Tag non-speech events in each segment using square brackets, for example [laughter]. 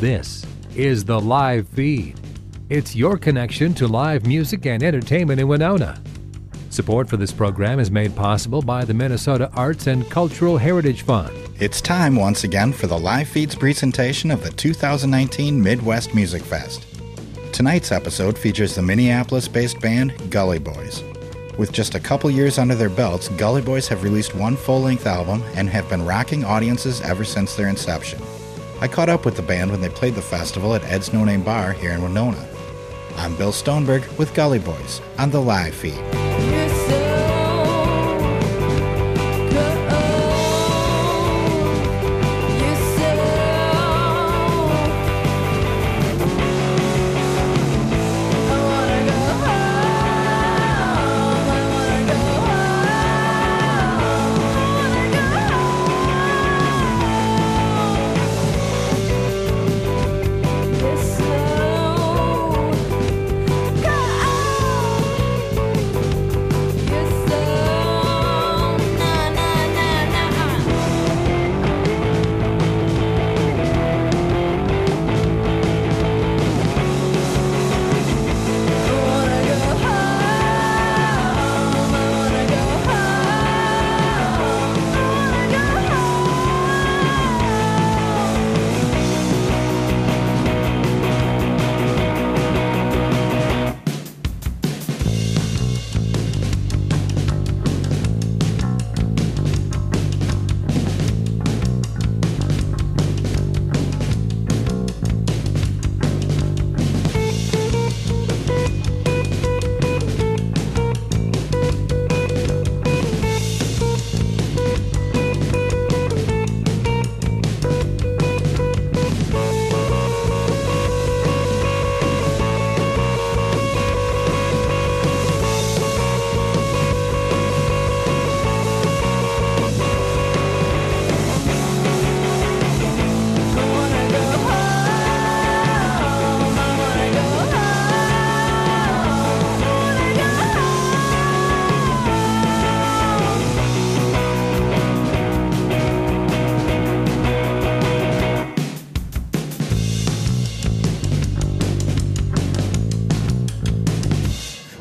This is the live feed. It's your connection to live music and entertainment in Winona. Support for this program is made possible by the Minnesota Arts and Cultural Heritage Fund. It's time once again for the live feeds presentation of the 2019 Midwest Music Fest. Tonight's episode features the Minneapolis based band Gully Boys. With just a couple years under their belts, Gully Boys have released one full length album and have been rocking audiences ever since their inception. I caught up with the band when they played the festival at Ed's No Name Bar here in Winona. I'm Bill Stoneberg with Gully Boys on the live feed.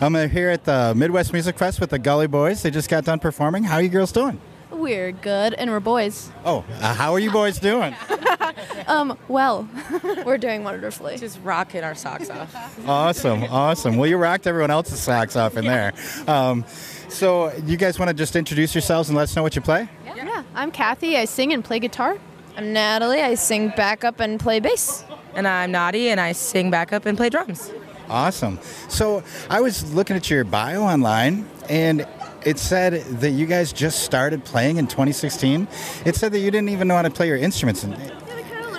I'm uh, here at the Midwest Music Fest with the Gully Boys. They just got done performing. How are you girls doing? We're good, and we're boys. Oh, uh, how are you boys doing? [laughs] Um, well, [laughs] we're doing wonderfully. Just rocking our socks off. awesome, awesome. Well, you rocked everyone else's socks off in there. Um, so, you guys want to just introduce yourselves and let us know what you play? Yeah, I'm Kathy. I sing and play guitar. I'm Natalie. I sing backup and play bass. And I'm Naughty, and I sing backup and play drums. Awesome. So, I was looking at your bio online, and it said that you guys just started playing in 2016. It said that you didn't even know how to play your instruments. And,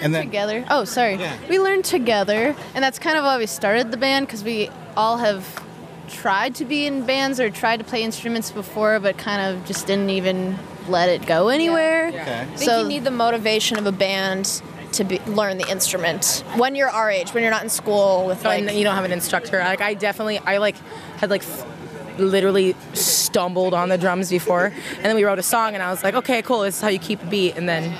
and then, Together. Oh, sorry. Yeah. We learned together, and that's kind of why we started the band because we all have tried to be in bands or tried to play instruments before, but kind of just didn't even let it go anywhere. Okay. I think So- you need the motivation of a band to be, learn the instrument when you're our age, when you're not in school with like. and you don't have an instructor. Like I definitely, I like had like f- literally stumbled on the drums before, and then we wrote a song, and I was like, okay, cool. This is how you keep a beat, and then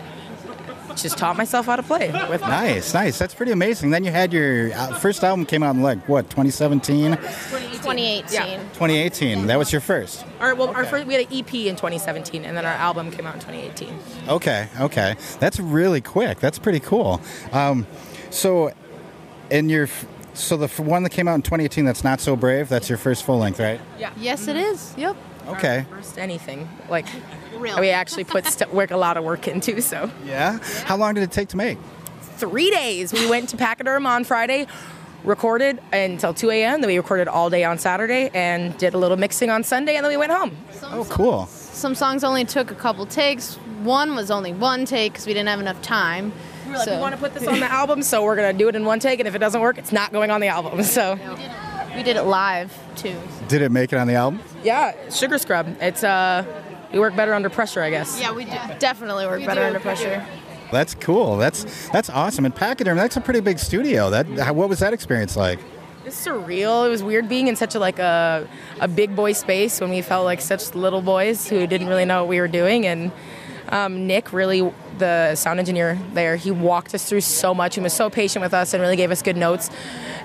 just taught myself how to play with. nice, nice. That's pretty amazing. Then you had your uh, first album came out in like what 2017, 2018. Yeah. 2018. That was your first. Our, well, our first we had an EP in 2017, and then our album came out in 2018. Okay, okay. That's really quick. That's pretty cool. Um, so, in your so the one that came out in 2018, that's not so brave. That's your first full length, right? Yeah. Yes, it is. Yep. Okay. First anything like Really? we actually put st- [laughs] work a lot of work into. So Yeah. How long did it take to make? three days. We went to Pachyderm on Friday, recorded until 2 a.m. Then we recorded all day on Saturday and did a little mixing on Sunday, and then we went home. Oh, cool. Some songs only took a couple takes. One was only one take because we didn't have enough time. We were like, So- we want to put this on the album, so we're gonna do it in one take. And if it doesn't work, it's not going on the album. [laughs] So We did it live too. Did it make it on the album? yeah, sugar scrub. It's uh, we work better under pressure, I guess. Yeah, we did. Definitely work better do. under pressure. That's cool. That's that's awesome. And Pachyderm, that's a pretty big studio. That what was that experience like? It's surreal. It was weird being in such a like a a big boy space when we felt like such little boys who didn't really know what we were doing. And um, Nick really the sound engineer there, he walked us through so much and was so patient with us and really gave us good notes.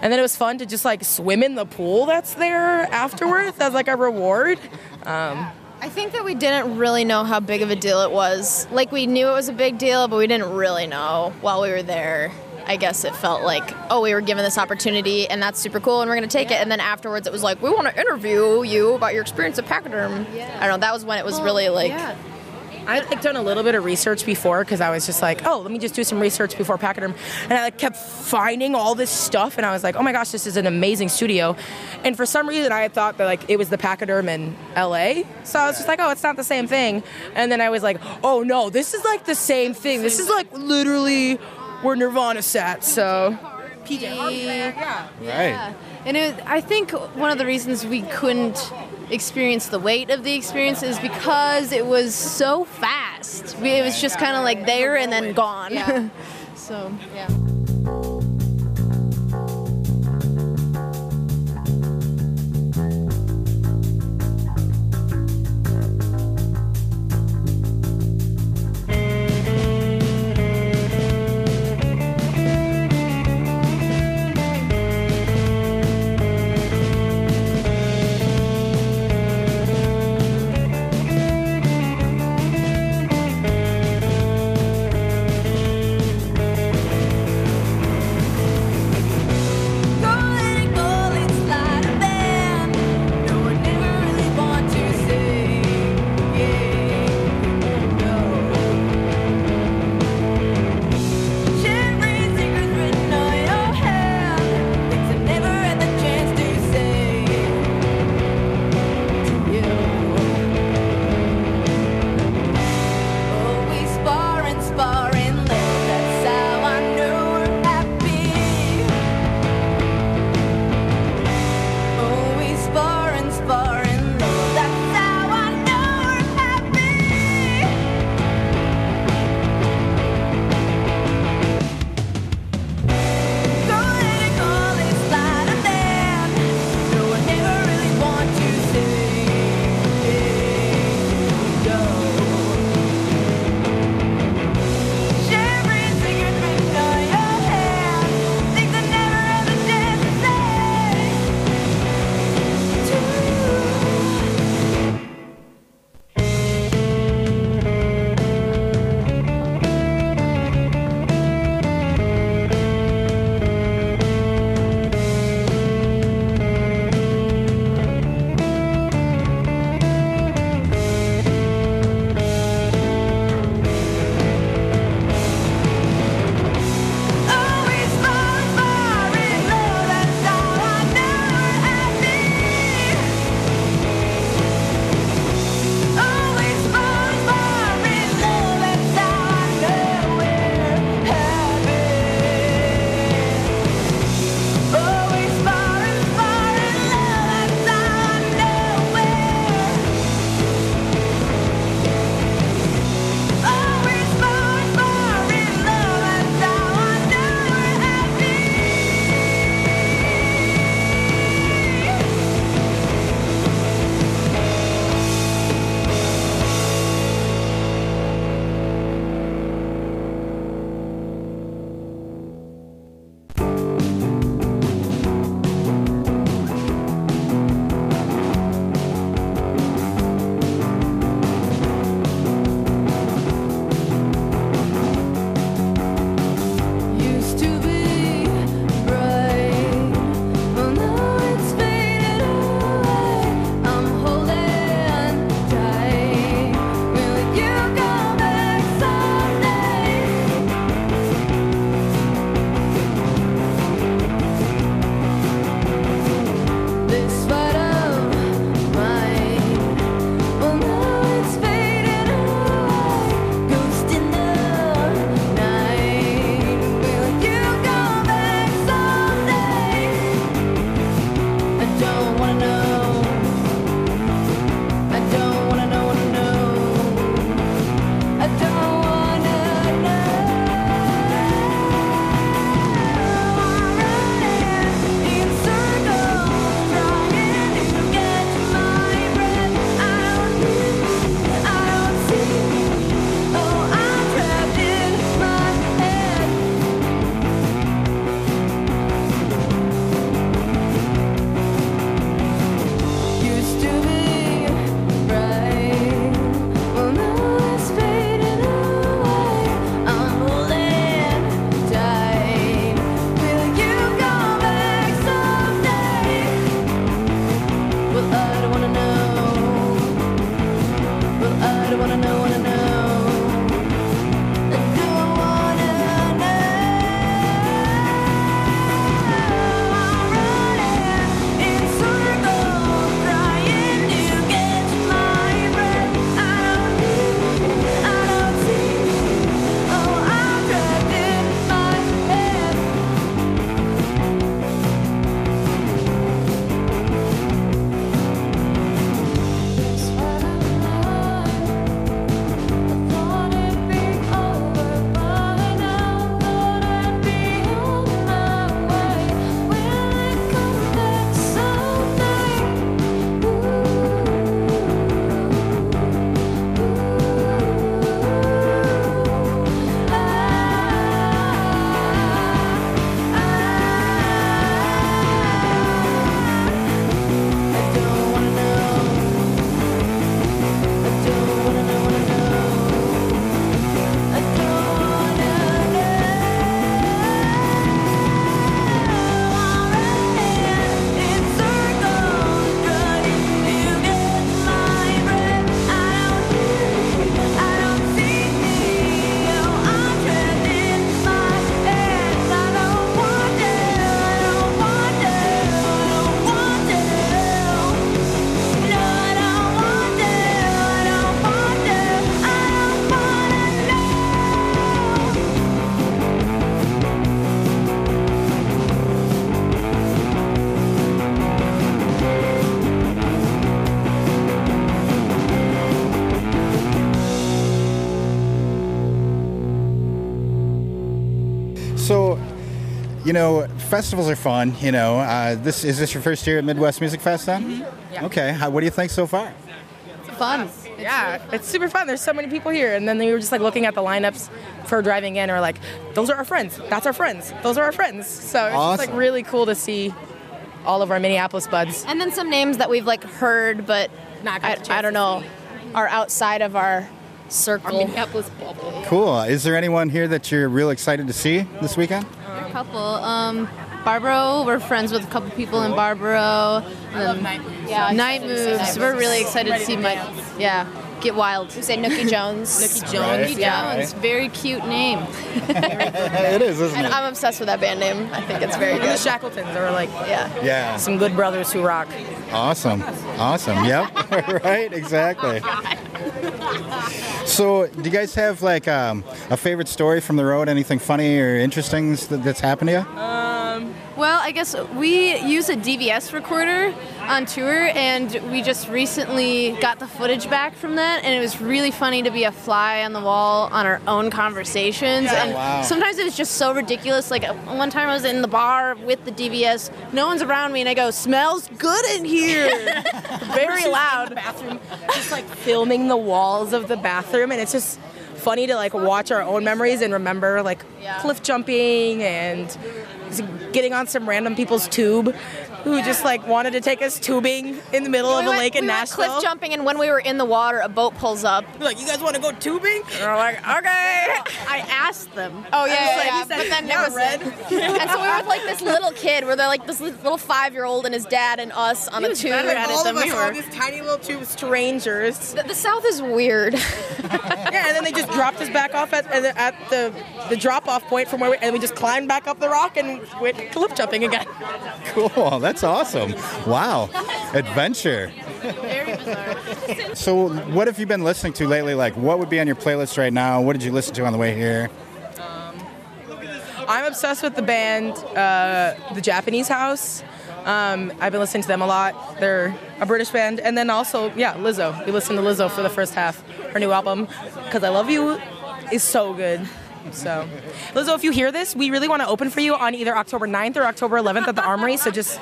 And then it was fun to just like swim in the pool that's there afterwards as like a reward. Um, I think that we didn't really know how big of a deal it was. Like we knew it was a big deal, but we didn't really know while we were there. I guess it felt like, oh, we were given this opportunity and that's super cool and we're going to take it. And then afterwards it was like, we want to interview you about your experience at Pachyderm. I don't know, that was when it was really like, Yeah. I had like done a little bit of research before because I was just like, oh, let me just do some research before Pachyderm, and I like kept finding all this stuff, and I was like, oh my gosh, this is an amazing studio, and for some reason I had thought that like it was the Pachyderm in L.A., so I was just like, oh, it's not the same thing, and then I was like, oh no, this is like the same thing. This is like literally where Nirvana sat. So PJ Harvey, yeah. Right. And it, I think one of the reasons we couldn't experience the weight of the experience is because it was so fast. It was just kind of like there and then gone. Yeah. [laughs] so, yeah. You know, festivals are fun. You know, uh, this is this your first year at Midwest Music Fest then? Mm-hmm. Yeah. Okay. How, what do you think so far? It's Fun. Yeah, it's super fun. There's so many people here, and then we were just like looking at the lineups for driving in, or like, those are our friends. That's our friends. Those are our friends. So it's just Awesome. like really cool to see all of our Minneapolis buds. And then some names that we've like heard, but Not I, I don't know, are outside of our Our circle. Minneapolis bubble. Cool. Is there anyone here that you're real excited to see this weekend? A couple. Um, Barbaro, we're friends with a couple people in Barbaro. I love Night Moves. Yeah, Night Moves. We're really excited to see Mike. Yeah, get wild. We say Nooky [laughs] Jones. Nooky Jones. Right. Yeah. Jones, very cute name. [laughs] it is, isn't And it? I'm obsessed with that band name. I think it's very And the Shackletons are like Yeah. Yeah. some good brothers who rock. Awesome. Awesome. Yep. [laughs] right. Exactly. So, do you guys have like um, a favorite story from the road? Anything funny or interesting that's happened to you? Well, I guess we use a DVS recorder on tour, and we just recently got the footage back from that, and it was really funny to be a fly on the wall on our own conversations. And Wow. sometimes it was just so ridiculous. Like one time I was in the bar with the DVS, no one's around me, and I go, "Smells good in here," [laughs] very loud. bathroom, just like filming the walls of the bathroom, and it's just funny to like watch our own memories and remember like Yeah. cliff jumping and getting on some random people's tube who just like wanted to take us tubing in the middle of We a went- lake in we went Nashville. cliff jumping, and when we were in the water, a boat pulls up. Like, you guys want to go tubing? And we're like, okay. I asked them. Oh yeah, yeah, like, yeah. said, but then "Yeah, it was and so we were with like this little kid, where they're like this little five-year-old and his dad and us on a was tube. better at it All than of we us were. on this tiny little tube, strangers. The, the South is weird. [laughs] Yeah, and then they just dropped us back off at, at the, at the, drop off point from where we, and we just climbed back up the rock and went cliff jumping again. Cool. That's awesome. Wow. Adventure. Very bizarre. So, what have you been listening to lately? Like, what would be on your playlist right now? What did you listen to on the way here? I'm obsessed with the band, uh, the Japanese House. Um, I've been listening to them a lot. They're a British band, and then also, yeah, Lizzo. We listened to Lizzo for the first half. Her new album, "Cuz I Love You," is so good. So, Lizzo, if you hear this, we really want to open for you on either October 9th or October 11th at the Armory. So just,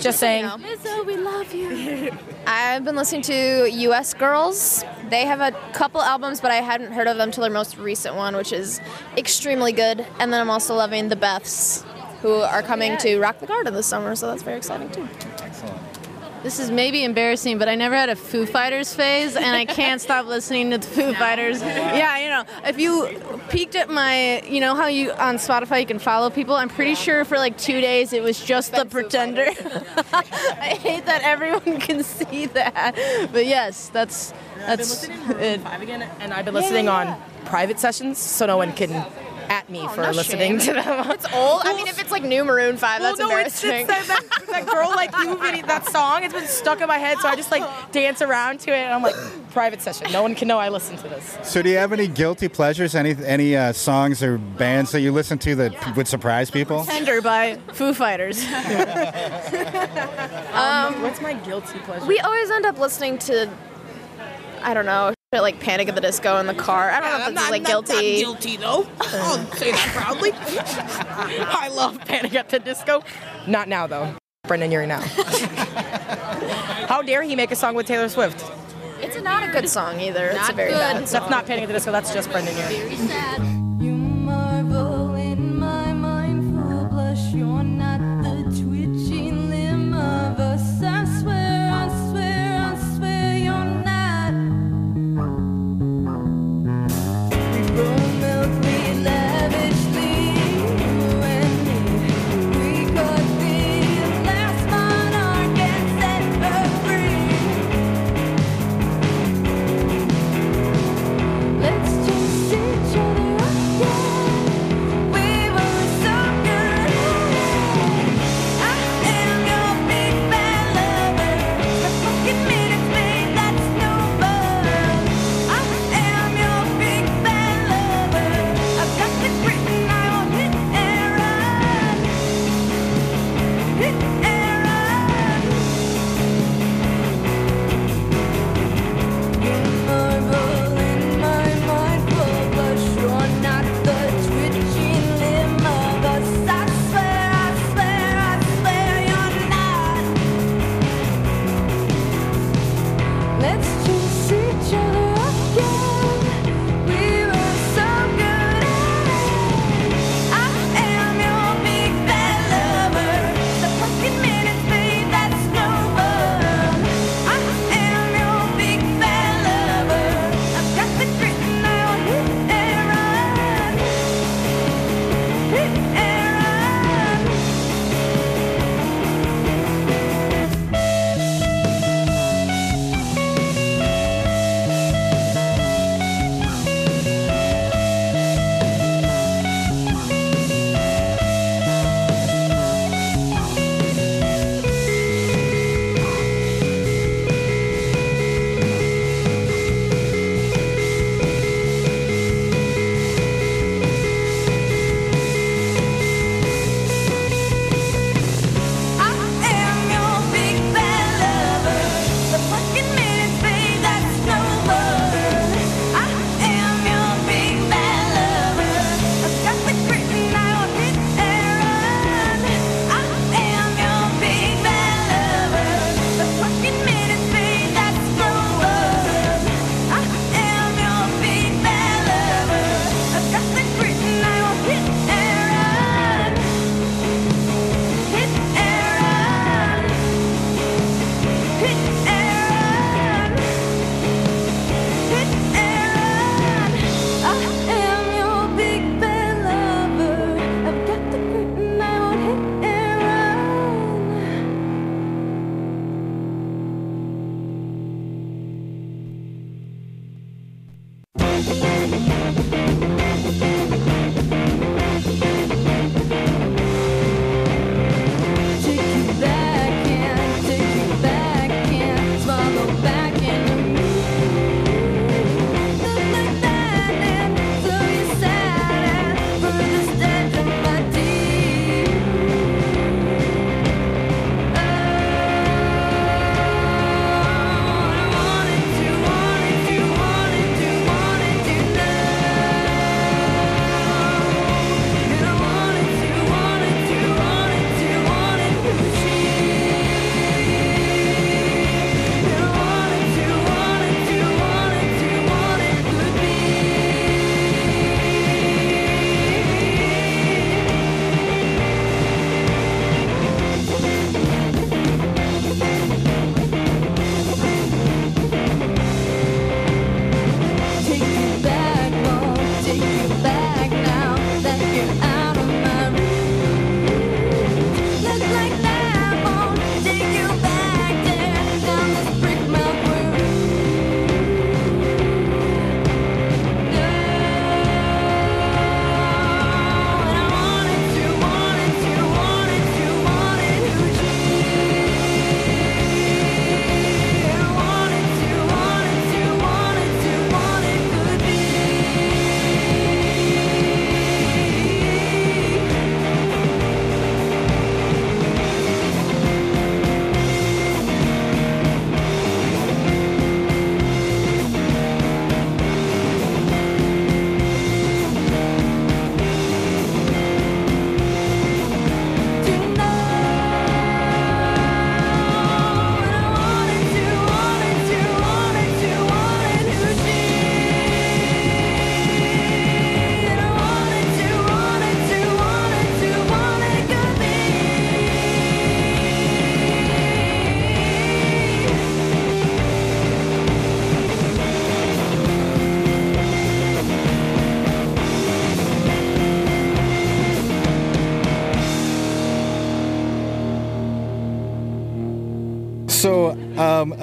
just saying. Lizzo, we love you. I've been listening to U.S. Girls. They have a couple albums, but I hadn't heard of them till their most recent one, which is extremely good. And then I'm also loving the Beths, who are coming to Rock the Garden this summer, so that's very exciting too. This is maybe embarrassing, but I never had a Foo Fighters phase, and I can't stop listening to the Foo Fighters. Yeah, you know, if you peeked at my, you know how you on Spotify you can follow people. I'm pretty sure for like two days it was just the Pretender. [laughs] I hate that everyone [laughs] can see that, but yes, that's I've been that's listening to 5 again, and I've been listening on private sessions, so no one can at me for no listening shame. to them. [laughs] It's old. I mean, if it's like new Maroon Five, that's well, no, embarrassing. it's that, that, that girl like you video, that song. It's been stuck in my head, so I just like [laughs] dance around to it, and I'm like, private session. No one can know I listen to this. So, do you have any guilty pleasures? Any any uh, songs or bands that you listen to that p- would surprise people? Pretender by Foo Fighters. [laughs] Um, what's my guilty pleasure? we always end up listening to, I don't know, shit like Panic at the Disco in the car. I don't know if this is like guilty. guilty though. I'll say that proudly. I love Panic at the Disco. Not now though. Brendon Urie now. How dare he make a song with Taylor Swift? It's not a good song either. it's a Not very good. bad That's song. not Panic at the Disco. That's just Brendon Urie.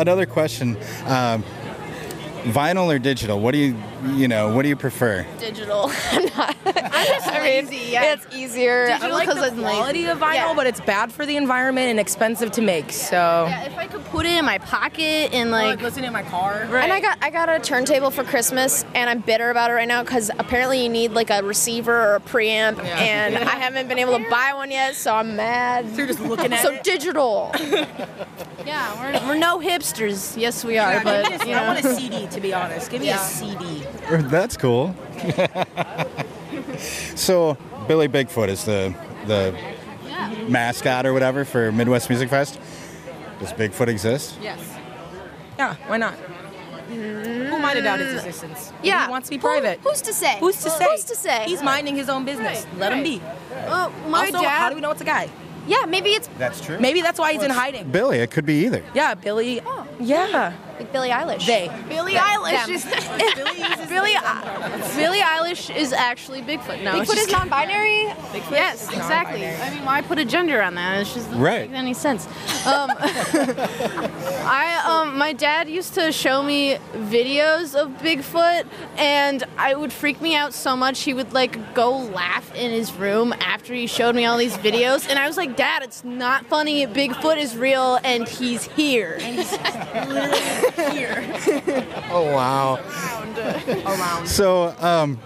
Another question: um, vinyl or digital? What do you, you know, what do you prefer? Digital. [laughs] I'm not. I'm just lazy. Yeah. It's easier. Digital I like 'cause the I'm lazy. quality of vinyl, Yeah. but it's bad for the environment and expensive to make. So, Yeah, if I could put it in my pocket and like, like, listen in my car. And I got I got a turntable for Christmas, and I'm bitter about it right now because apparently you need like a receiver or a preamp, Yeah. and I haven't been able to buy one yet, so I'm mad. So you're just looking at So it. digital. [laughs] yeah, we're, we're no hipsters. Yes, we are. Yeah, but give me a- you I know. want a CD to be honest. Give me Yeah. a CD. That's cool. [laughs] so, Billy Bigfoot is the the mascot or whatever for Midwest Music Fest. Does Bigfoot exist? Yes. Yeah, why not? Mm. Who might have doubted his existence? Maybe Yeah. He wants to be Who- private. who's to say? Who's to say? Who's to say? He's minding his own business. Let him be. Oh, my also, dad. how do we know it's a guy? Yeah, maybe it's That's true. Maybe that's why he's in hiding. Billy. It could be either. Yeah, Billy. Oh. Yeah. like Billie Eilish. They. Billie Eilish Them. is [laughs] Billy uses Billie, Billie Eilish is actually Bigfoot. No, it's Bigfoot is non-binary. Yes, exactly. I mean, why put a gender on that? It just doesn't Right. make any sense. Um, [laughs] I um, my dad used to show me videos of Bigfoot, and I would freak me out so much. He would like go laugh in his room after he showed me all these videos, and I was like, Dad, it's not funny. Bigfoot is real, and he's here. And he's [laughs] [laughs] Oh wow. [laughs] So, um,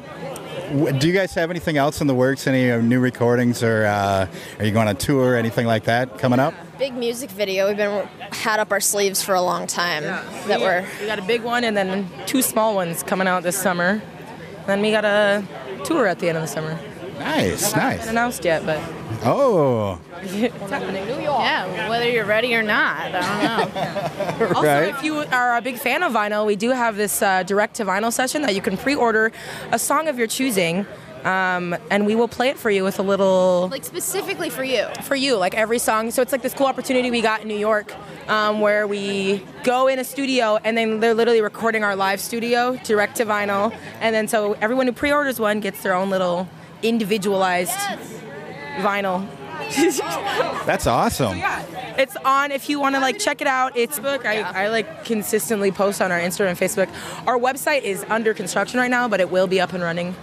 do you guys have anything else in the works? Any uh, new recordings, or uh, are you going on tour, or anything like that coming up? Big music video. We've been had up our sleeves for a long time. That we, we're we got a big one and then two small ones coming out this summer. Then we got a tour at the end of the summer. Nice, Haven't nice. announced yet, but Oh, it's happening. yeah, whether you're ready or not, I don't know. [laughs] Also, if you are a big fan of vinyl, we do have this uh, direct to vinyl session that you can pre-order a song of your choosing, um, and we will play it for you with a little like specifically for you. for you, like every song. So it's like this cool opportunity we got in New York, um, where we go in a studio and then they're literally recording our live studio direct to vinyl, and then so everyone who pre-orders one gets their own little individualized vinyl. [laughs] that's awesome. It's on if you want to like check it out. It's book. I, I like consistently post on our Instagram and Facebook. Our website is under construction right now, but it will be up and running.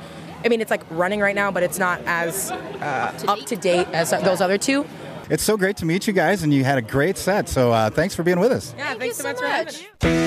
I mean, it's like running right now, but it's not as uh, up to date as those other two. It's so great to meet you guys, and you had a great set. So, uh, thanks for being with us. Yeah, Thank thanks so so much for having much.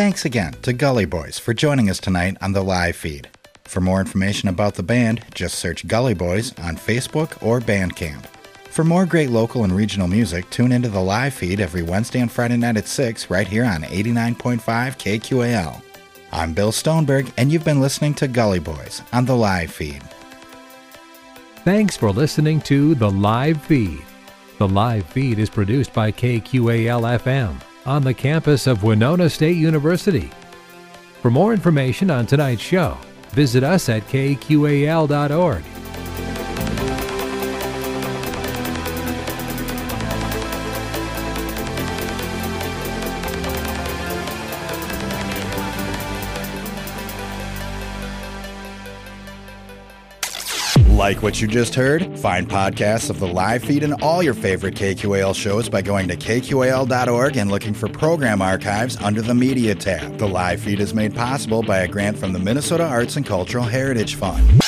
Thanks again to Gully Boys for joining us tonight on the live feed. For more information about the band, just search Gully Boys on Facebook or Bandcamp. For more great local and regional music, tune into the live feed every Wednesday and Friday night at 6 right here on 89.5 KQAL. I'm Bill Stoneberg, and you've been listening to Gully Boys on the live feed. Thanks for listening to The Live Feed. The live feed is produced by KQAL FM on the campus of Winona State University. For more information on tonight's show, visit us at kqal.org. Like what you just heard? Find podcasts of the live feed and all your favorite KQAL shows by going to kqal.org and looking for program archives under the Media tab. The live feed is made possible by a grant from the Minnesota Arts and Cultural Heritage Fund.